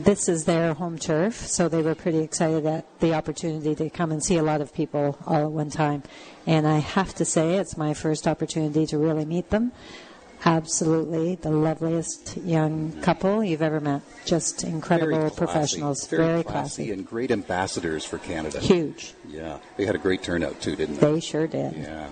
and this is their home turf, so they were pretty excited at the opportunity to come and see a lot of people all at one time. And I have to say, it's my first opportunity to really meet them. Absolutely, the loveliest young couple you've ever met. Just incredible Very classy. professionals. Very, classy. classy and great ambassadors for Canada. Huge. Yeah, they had a great turnout too, didn't they? They sure did. Yeah,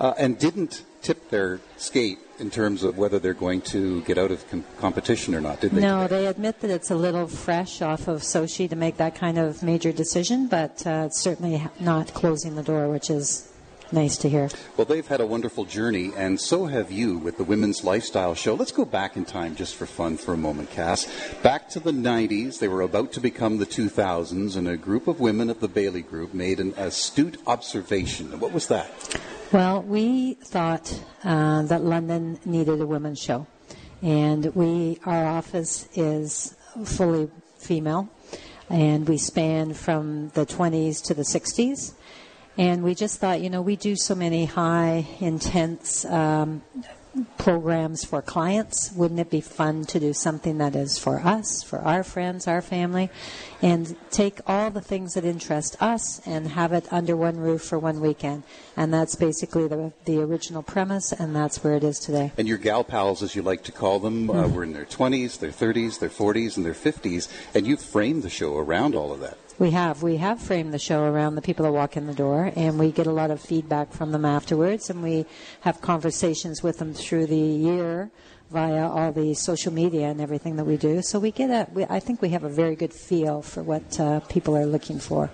uh, and didn't tip their skate in terms of whether they're going to get out of com- competition or not, did they? No, today? they admit that it's a little fresh off of Sochi to make that kind of major decision, but uh, it's certainly not closing the door, which is nice to hear. Well, they've had a wonderful journey, and so have you with the Women's Lifestyle Show. Let's go back in time just for fun for a moment, Cass. Back to the 90s, they were about to become the 2000s, and a group of women at the Bailey Group made an astute observation. What was that? Well, we thought uh, that London needed a women's show, and we our office is fully female, and we span from the 20s to the 60s, and we just thought, you know, we do so many high intense. Um, programs for clients. Wouldn't it be fun to do something that is for us for our friends our family and take all the things that interest us and have it under one roof for one weekend? And that's basically the, the original premise and that's where it is today. And your gal pals, as you like to call them, uh, were in their 20s, their 30s, their 40s, and their 50s, and you framed the show around all of that. We have. We have framed the show around the people that walk in the door, and we get a lot of feedback from them afterwards, and we have conversations with them through the year via all the social media and everything that we do. So we get a. We, I think we have a very good feel for what uh, people are looking for.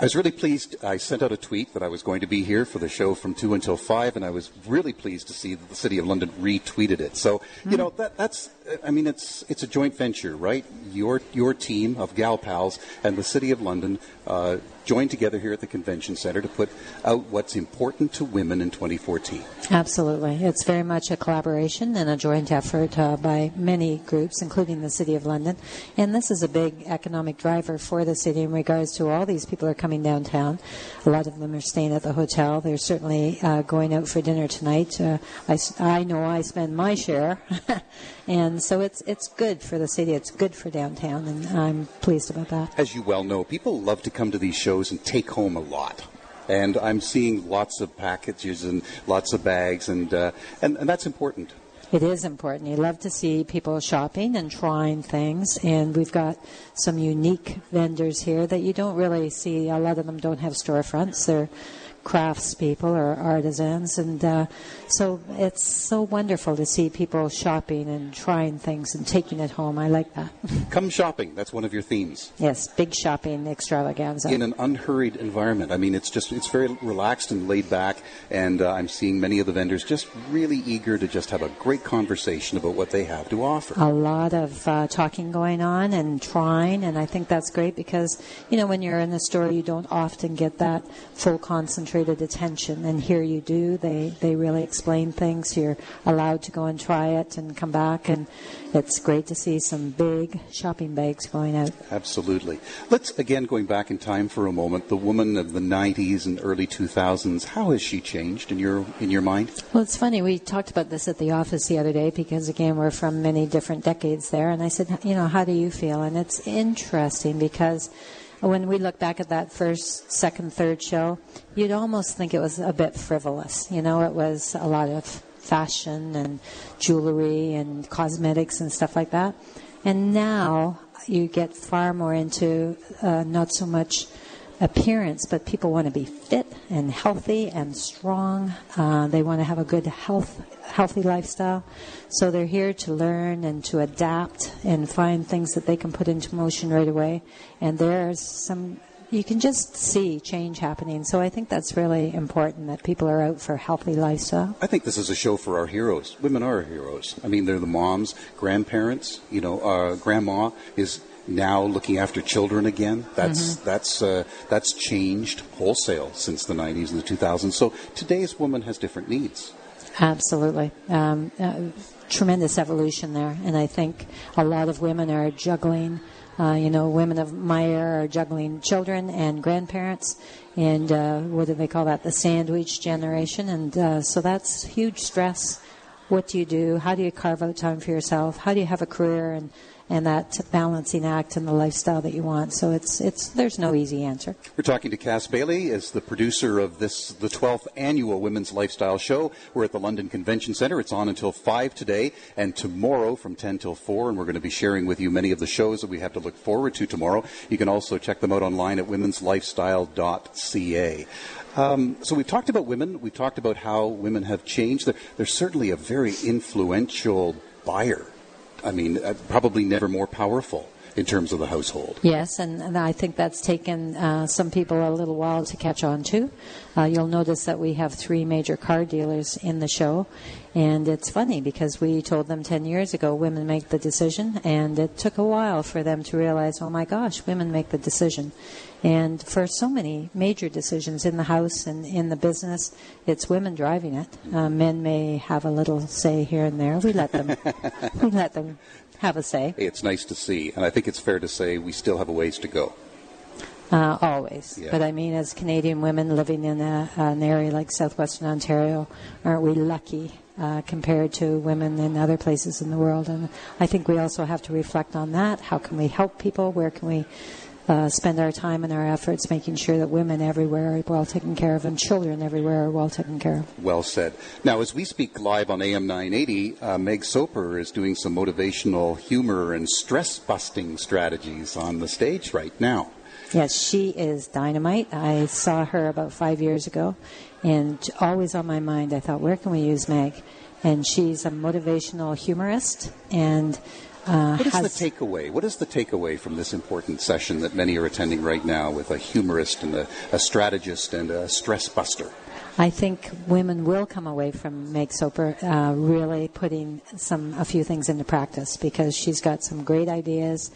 I was really pleased. I sent out a tweet that I was going to be here for the show from 2 until 5, and I was really pleased to see that the City of London retweeted it. So, you know, that, that's, I mean, it's, it's a joint venture, right? Your, your team of gal pals and the City of London uh, joined together here at the Convention Centre to put out what's important to women in 2014. Absolutely. It's very much a collaboration and a joint effort uh, by many groups, including the City of London. And this is a big economic driver for the city in regards to all these people are coming downtown. A lot of them are staying at the hotel. They're certainly uh, going out for dinner tonight. Uh, I, I know I spend my share. and so it's, it's good for the city. It's good for downtown, and I'm pleased about that. As you well know, people love to come to these shows and take home a lot. And I'm seeing lots of packages and lots of bags, and, uh, and, and that's important. It is important. You love to see people shopping and trying things, and we've got some unique vendors here that you don't really see. A lot of them don't have storefronts. They're craftspeople or artisans, and uh, so it's so wonderful to see people shopping and trying things and taking it home. I like that. Come shopping. That's one of your themes. yes, big shopping extravaganza. In an unhurried environment. I mean, it's just, it's very relaxed and laid back, and uh, I'm seeing many of the vendors just really eager to just have a great conversation about what they have to offer. a lot of uh, talking going on and trying, and I think that's great because you know when you're in a store, you don't often get that full concentrated attention, and here you do. They they really explain things. You're allowed to go and try it and come back, and it's great to see some big shopping bags going out. Absolutely. Let's again going back in time for a moment. The woman of the 90s and early 2000s. How has she changed in your in your mind? Well, it's funny. We talked about this at the office the other day because, again, we're from many different decades there. And I said, you know, how do you feel? And it's interesting because when we look back at that first, second, third show, you'd almost think it was a bit frivolous. You know, it was a lot of fashion and jewelry and cosmetics and stuff like that. And now you get far more into uh, not so much appearance, but people want to be fit and healthy and strong. Uh, they want to have a good health, healthy lifestyle. So they're here to learn and to adapt and find things that they can put into motion right away. And there's some, you can just see change happening. So I think that's really important that people are out for healthy lifestyle. I think this is a show for our heroes. Women are our heroes. I mean, they're the moms, grandparents. You know, uh, grandma is now looking after children again. That's that's uh, that's changed wholesale since the 90s and the 2000s. So today's woman has different needs. Absolutely. Um, uh, tremendous evolution there. And I think a lot of women are juggling, uh, you know, women of my era are juggling children and grandparents. And uh, what do they call that? The sandwich generation. And uh, so that's huge stress. What do you do? How do you carve out time for yourself? How do you have a career and, and that balancing act and the lifestyle that you want. So it's it's there's no easy answer. We're talking to Cass Bailey as the producer of this the 12th annual Women's Lifestyle Show. We're at the London Convention Center. It's on until 5 today and tomorrow from 10 till 4 and we're going to be sharing with you many of the shows that we have to look forward to tomorrow. You can also check them out online at womenslifestyle.ca. Um, so we've talked about women. We've talked about how women have changed. They're, they're certainly a very influential buyer. I mean, uh, probably never more powerful in terms of the household. Yes, and, and I think that's taken uh, some people a little while to catch on to. Uh, you'll notice that we have three major car dealers in the show, and it's funny because we told them 10 years ago women make the decision, and it took a while for them to realize, oh my gosh, women make the decision. And for so many major decisions in the house and in the business, it's women driving it. Uh, men may have a little say here and there. We let them. we let them have a say. It's nice to see, and I think it's fair to say we still have a ways to go. Uh, always. Yeah. But I mean, as Canadian women living in a, an area like southwestern Ontario, aren't we lucky uh, compared to women in other places in the world? And I think we also have to reflect on that. How can we help people? Where can we uh, spend our time and our efforts making sure that women everywhere are well taken care of and children everywhere are well taken care of. Well said. Now, as we speak live on AM 980, uh, Meg Soper is doing some motivational humor and stress busting strategies on the stage right now. Yes, she is dynamite. I saw her about five years ago, and always on my mind, I thought, where can we use Meg? And she's a motivational humorist, and uh, what is has, the takeaway? What is the takeaway from this important session that many are attending right now with a humorist and a, a strategist and a stress buster? I think women will come away from Meg Soper uh, really putting some a few things into practice because she's got some great ideas,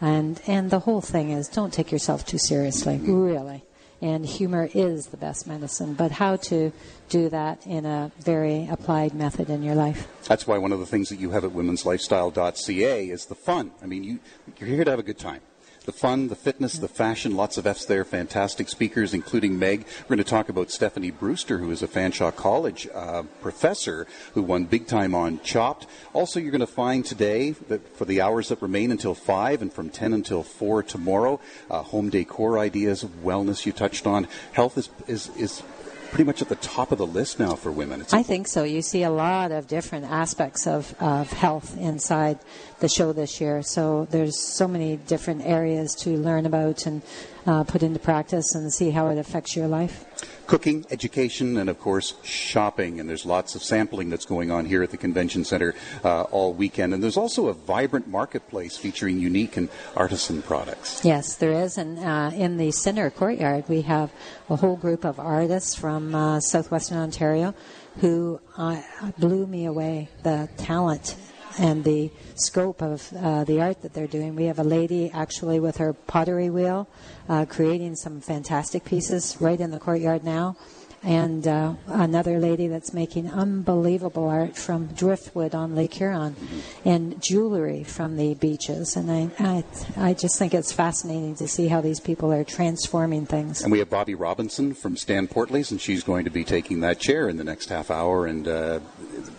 and and the whole thing is don't take yourself too seriously, mm-hmm. really and humor is the best medicine. But how to do that in a very applied method in your life. That's why one of the things that you have at womenslifestyle.ca is the fun. I mean, you, you're here to have a good time the fun, the fitness, the fashion, lots of F's there, fantastic speakers, including Meg. We're going to talk about Stephanie Brewster, who is a Fanshawe College uh, professor who won big time on Chopped. Also, you're going to find today that for the hours that remain until 5 and from 10 until 4 tomorrow, uh, home decor ideas, wellness you touched on. Health is, is, is pretty much at the top of the list now for women. It's I think so. You see a lot of different aspects of, of health inside the show this year. So there's so many different areas to learn about and uh, put into practice and see how it affects your life cooking, education, and of course shopping. And there's lots of sampling that's going on here at the convention center uh, all weekend. And there's also a vibrant marketplace featuring unique and artisan products. Yes, there is. And uh, in the center courtyard, we have a whole group of artists from uh, southwestern Ontario who uh, blew me away. The talent and the scope of uh, the art that they're doing. We have a lady actually with her pottery wheel uh, creating some fantastic pieces right in the courtyard now and uh, another lady that's making unbelievable art from driftwood on Lake Huron and jewelry from the beaches. And I, I, I, just think it's fascinating to see how these people are transforming things. And we have Bobby Robinson from Stan Portley's, and she's going to be taking that chair in the next half hour. And uh,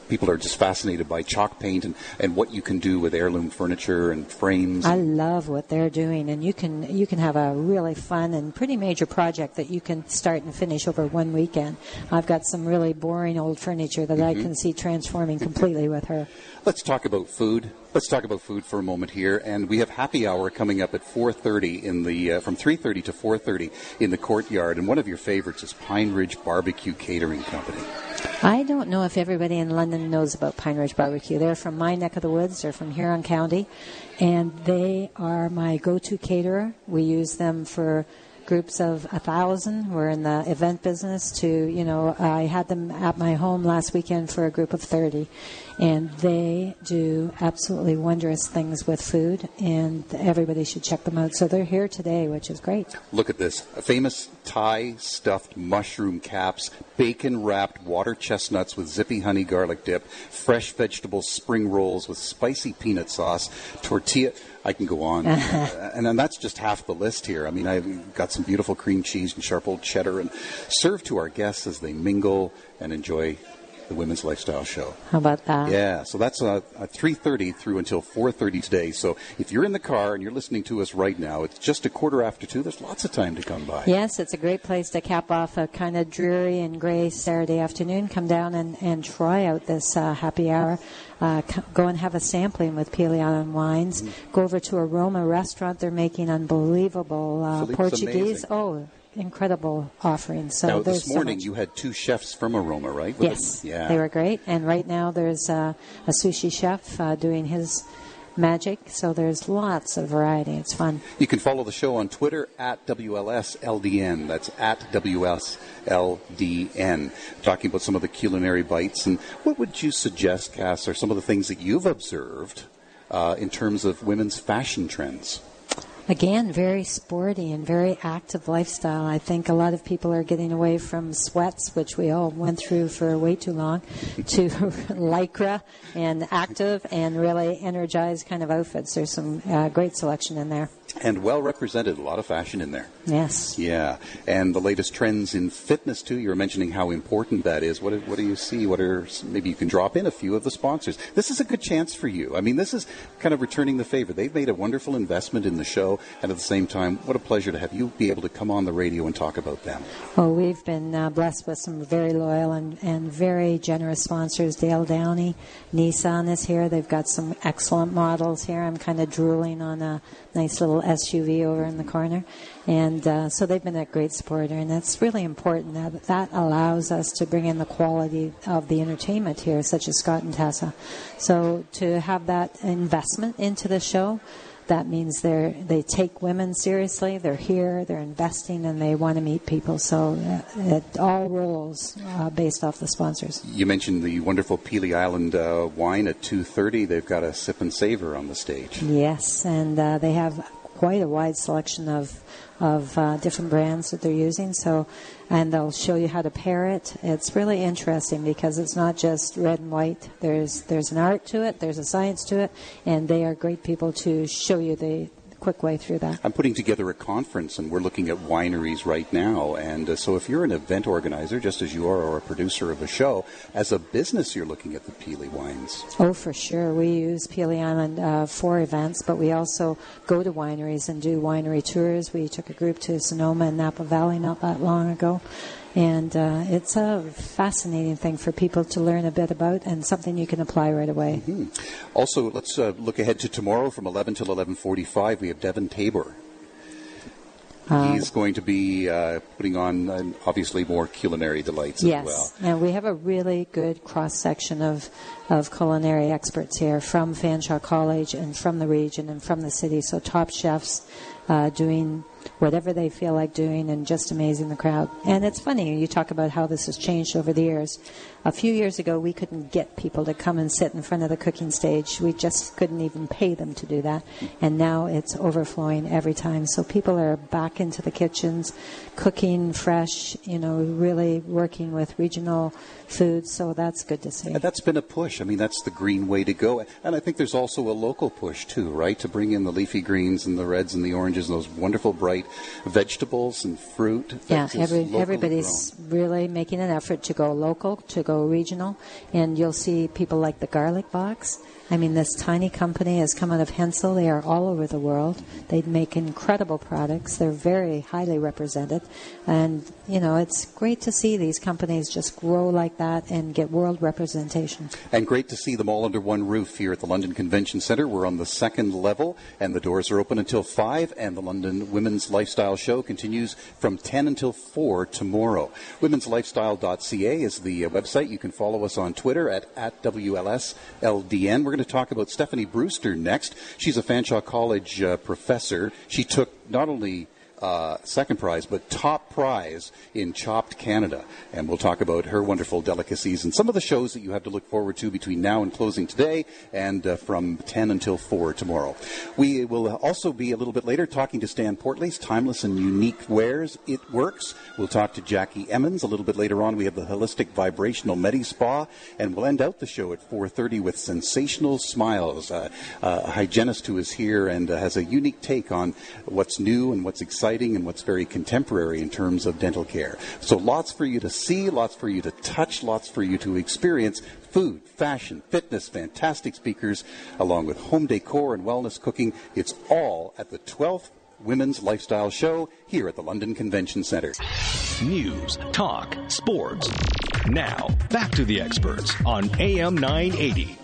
people are just fascinated by chalk paint and, and what you can do with heirloom furniture and frames. I love what they're doing, and you can you can have a really fun and pretty major project that you can start and finish over one weekend. I've got some really boring old furniture that mm-hmm. I can see transforming completely with her. Let's talk about food. Let's talk about food for a moment here, and we have happy hour coming up at 4:30 in the uh, from 3:30 to 4:30 in the courtyard. And one of your favorites is Pine Ridge Barbecue Catering Company. I don't know if everybody in London knows about Pine Ridge Barbecue. They're from my neck of the woods. They're from Huron County, and they are my go-to caterer. We use them for groups of a thousand. We're in the event business. To you know, I had them at my home last weekend for a group of thirty, and they do absolutely wondrous things with food, and everybody should check them out. So they're here today, which is great. Look at this: a famous Thai stuffed mushroom caps, bacon wrapped water chestnuts with zippy honey garlic dip, fresh vegetable spring rolls with spicy peanut sauce, tortilla. I can go on. uh, and then that's just half the list here. I mean, I've got some beautiful cream cheese and sharp old cheddar and served to our guests as they mingle and enjoy the Women's Lifestyle Show. How about that? Yeah, so that's uh, 3.30 through until 4.30 today. So if you're in the car and you're listening to us right now, it's just a quarter after 2. There's lots of time to come by. Yes, it's a great place to cap off a kind of dreary and gray Saturday afternoon. Come down and, and try out this uh, happy hour. Uh, go and have a sampling with Pelee Island Wines. Mm-hmm. Go over to Aroma Restaurant. They're making unbelievable uh, Portuguese. amazing. Oh, incredible offerings. So now, this morning much. you had two chefs from Aroma, right? With Yes? Yeah. they were great. And right now there's uh, a sushi chef uh, doing his magic. So there's lots of variety. It's fun. You can follow the show on Twitter at WLSLDN. That's at WSLDN. Talking about some of the culinary bites. And what would you suggest, Cass, are some of the things that you've observed uh, in terms of women's fashion trends? Again, very sporty and very active lifestyle. I think a lot of people are getting away from sweats, which we all went through for way too long, to lycra and active and really energized kind of outfits. There's some uh, great selection in there. And well represented, a lot of fashion in there. Yes. Yeah, and the latest trends in fitness too. You were mentioning how important that is. What do, what do you see? What are maybe you can drop in a few of the sponsors? This is a good chance for you. I mean, this is kind of returning the favor. They've made a wonderful investment in the show, and at the same time, what a pleasure to have you be able to come on the radio and talk about them. Well, we've been uh, blessed with some very loyal and, and very generous sponsors. Dale Downey, Nissan is here. They've got some excellent models here. I'm kind of drooling on a nice little SUV over in the corner. And uh, so they've been a great supporter, and that's really important. That, that allows us to bring in the quality of the entertainment here, such as Scott and Tessa. So to have that investment into the show, that means they they take women seriously. They're here, they're investing, and they want to meet people. So uh, it all rolls uh, based off the sponsors. You mentioned the wonderful Pelee Island uh, wine at 2:30. They've got a sip and savor on the stage. Yes, and uh, they have quite a wide selection of of uh, different brands that they're using. So, and they'll show you how to pair it. It's really interesting because it's not just red and white. There's there's an art to it. There's a science to it, and they are great people to show you the quick way through that. I'm putting together a conference, and we're looking at wineries right now. And uh, so, if you're an event organizer, just as you are, or a producer of a show, as a business, you're looking at the Pelee wines. Oh, for sure. We use Pelee Island uh, for events, but we also go to wineries and do winery tours. We took a group to Sonoma and Napa Valley not that long ago. And uh, it's a fascinating thing for people to learn a bit about and something you can apply right away. Also, let's uh, look ahead to tomorrow from 11 till 11:45. We have Devin Tabor. He's going to be uh, putting on, uh, obviously, more culinary delights Yes, as well. and we have a really good cross section of of culinary experts here from Fanshawe College and from the region and from the city. So top chefs uh, doing whatever they feel like doing and just amazing the crowd. And it's funny you talk about how this has changed over the years. A few years ago, we couldn't get people to come and sit in front of the cooking stage. We just couldn't even pay them to do that. And now it's overflowing every time. So people are back into the kitchens, cooking fresh. You know, really working with regional foods. So that's good to see. And that's been a push. I mean, that's the green way to go. And I think there's also a local push too, right? To bring in the leafy greens and the reds and the oranges and those wonderful bright vegetables and fruit. Yeah, every, everybody's grown. really making an effort to go local, to go regional, and you'll see people like the Garlic Box. I mean, this tiny company has come out of Hensall. They are all over the world. They make incredible products. They're very highly represented, and you know, it's great to see these companies just grow like that and get world representation. And great to see them all under one roof here at the London Convention Centre. We're on the second level, and the doors are open until 5, and the London Women's Lifestyle Show continues from 10 until 4 tomorrow. Women'slifestyle.ca is the uh, website. You can follow us on Twitter at, at WLSLDN. We're going to talk about Stephanie Brewster next. She's a Fanshawe College uh, professor. She took not only uh, second prize, but top prize in Chopped Canada. And we'll talk about her wonderful delicacies and some of the shows that you have to look forward to between now and closing today and uh, from 10 until 4 tomorrow. We will also be a little bit later talking to Stan Portley's Timeless and Unique Wares. It Works. We'll talk to Jackie Emmons. A little bit later on, we have the Holistic Vibrational Medi Spa. And we'll end out the show at 4.30 with Sensational Smiles, uh, uh, a hygienist who is here and uh, has a unique take on what's new and what's exciting exciting and what's very contemporary in terms of dental care. So lots for you to see, lots for you to touch, lots for you to experience. Food, fashion, fitness, fantastic speakers, along with home decor and wellness cooking. It's all at the 12th Women's Lifestyle Show here at the London Convention Center. News, talk, sports. Now, back to the experts on AM 980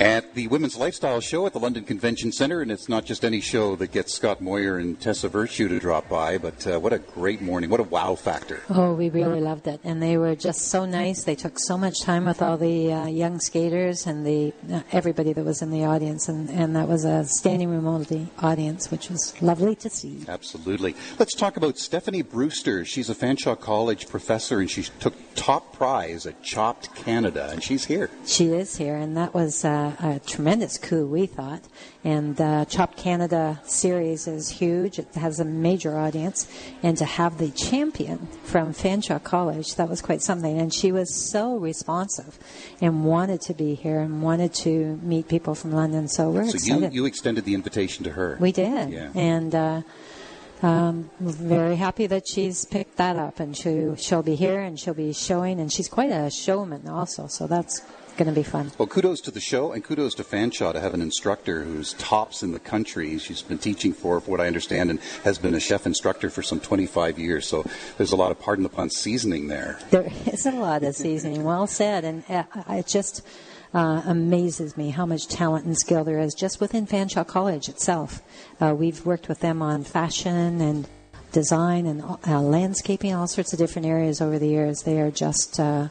at the Women's Lifestyle Show at the London Convention Center. And it's not just any show that gets Scott Moir and Tessa Virtue to drop by, but uh, what a great morning. What a wow factor. Oh, we really loved it. And they were just so nice. They took so much time with all the uh, young skaters and the uh, everybody that was in the audience. And, and that was a standing room only audience, which was lovely to see. Absolutely. Let's talk about Stephanie Brewster. She's a Fanshawe College professor and she took top prize at Chopped Canada, and she's here. She is here, and that was uh, a tremendous coup, we thought. And the Chop Canada series is huge. It has a major audience. And to have the champion from Fanshawe College, that was quite something. And she was so responsive and wanted to be here and wanted to meet people from London. So we're so excited. You, you extended the invitation to her. We did. Yeah. And, uh, um, very happy that she's picked that up and she, she'll be here and she'll be showing and she's quite a showman also so that's going to be fun. Well, kudos to the show and kudos to Fanshawe to have an instructor who's tops in the country. She's been teaching for, for what I understand, and has been a chef instructor for some 25 years. So there's a lot of, pardon the pun, seasoning there. There is a lot of seasoning. Well said. And uh, it just uh, amazes me how much talent and skill there is just within Fanshawe College itself. Uh, we've worked with them on fashion and design and uh, landscaping, all sorts of different areas over the years. They are just uh,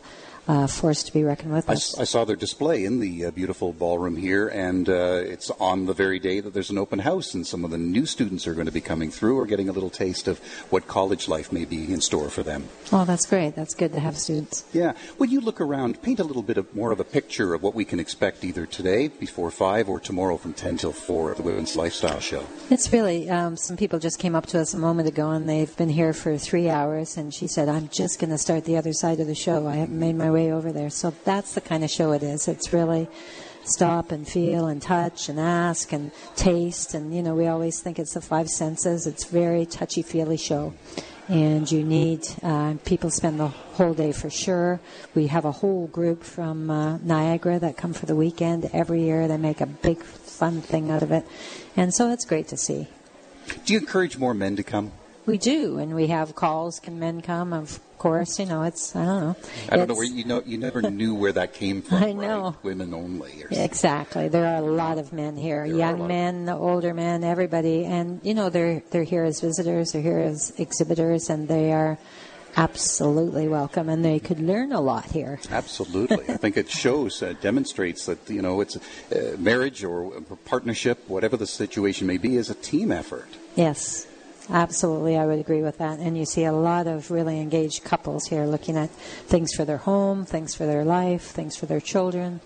uh, force to be reckoned with. I, I, saw their display in the uh, beautiful ballroom here, and uh, it's on the very day that there's an open house, and some of the new students are going to be coming through or getting a little taste of what college life may be in store for them. Oh, that's great. That's good to have students. Yeah. When you look around, paint a little bit of more of a picture of what we can expect either today before 5 or tomorrow from 10 till 4 at the Women's Lifestyle Show. It's really, um, some people just came up to us a moment ago, and they've been here for three hours, and she said, I'm just going to start the other side of the show. I haven't made my way way over there. So that's the kind of show it is. It's really stop and feel and touch and ask and taste. And, you know, we always think it's the five senses. It's very touchy feely show. And you need, uh, people spend the whole day for sure. We have a whole group from uh, Niagara that come for the weekend every year. They make a big fun thing out of it. And so it's great to see. Do you encourage more men to come? We do, and we have calls. Can men come? Of course, you know it's. I don't know. I don't know where you know. You never knew where that came from. I know. Right? Women only. exactly. There are a lot of men here. There Young men, older men, everybody, and you know they're they're here as visitors. They're here as exhibitors, and they are absolutely welcome, and they could learn a lot here. Absolutely, I think it shows, uh, demonstrates that you know it's uh, marriage or partnership, whatever the situation may be, is a team effort. Yes, Absolutely, I would agree with that. And you see a lot of really engaged couples here looking at things for their home, things for their life, things for their children.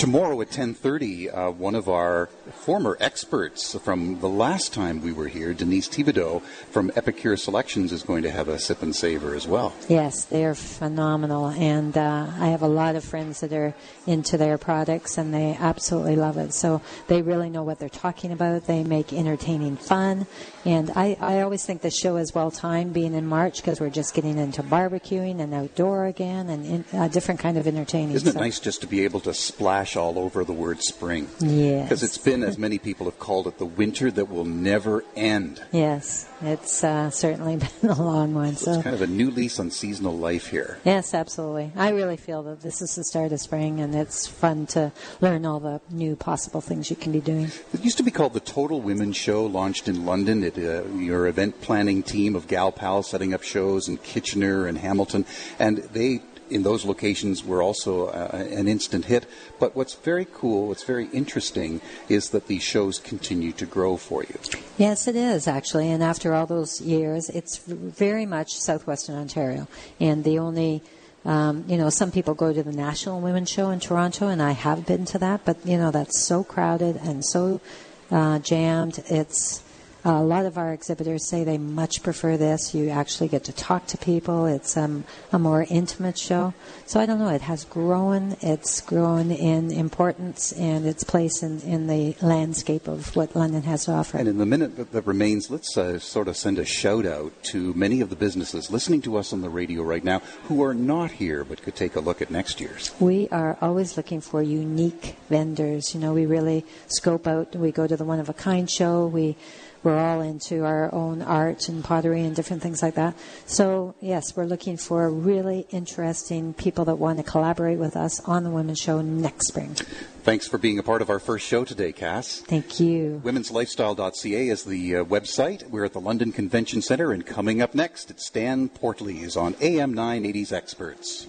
Tomorrow at 10:30, uh, one of our former experts from the last time we were here, Denise Thibodeau from Epicure Selections, is going to have a sip and savor as well. Yes, they are phenomenal, and uh, I have a lot of friends that are into their products, and they absolutely love it. So they really know what they're talking about. They make entertaining fun, and I, I always think the show is well timed, being in March, because we're just getting into barbecuing and outdoor again, and in, a different kind of entertaining. Isn't it so. nice just to be able to splash? All over the word spring. Yes. Because it's been, as many people have called it, the winter that will never end. Yes, it's uh, certainly been a long one. So, so, it's kind of a new lease on seasonal life here. Yes, absolutely. I really feel that this is the start of spring, and it's fun to learn all the new possible things you can be doing. It used to be called the Total Women's Show, launched in London. It, uh, your event planning team of gal pals setting up shows in Kitchener and Hamilton, and they in those locations were also uh, an instant hit. But what's very cool, what's very interesting, is that these shows continue to grow for you. Yes, it is actually. And after all those years, it's very much southwestern Ontario. And the only um, you know, some people go to the National Women's Show in Toronto, and I have been to that, but you know, that's so crowded and so uh, jammed. It's a lot of our exhibitors say they much prefer this. You actually get to talk to people. It's um, a more intimate show. So I don't know. It has grown. It's grown in importance and its place in, in the landscape of what London has to offer. And in the minute that, that remains, let's uh, sort of send a shout out to many of the businesses listening to us on the radio right now who are not here but could take a look at next year's. We are always looking for unique vendors. You know, we really scope out. We go to the one of a kind show. We we're all into our own art and pottery and different things like that. So, yes, we're looking for really interesting people that want to collaborate with us on the Women's Show next spring. Thanks for being a part of our first show today, Cass. Thank you. Women'slifestyle.ca is the uh, website. We're at the London Convention Center, and coming up next, it's Stan Portley's on AM 980's Experts.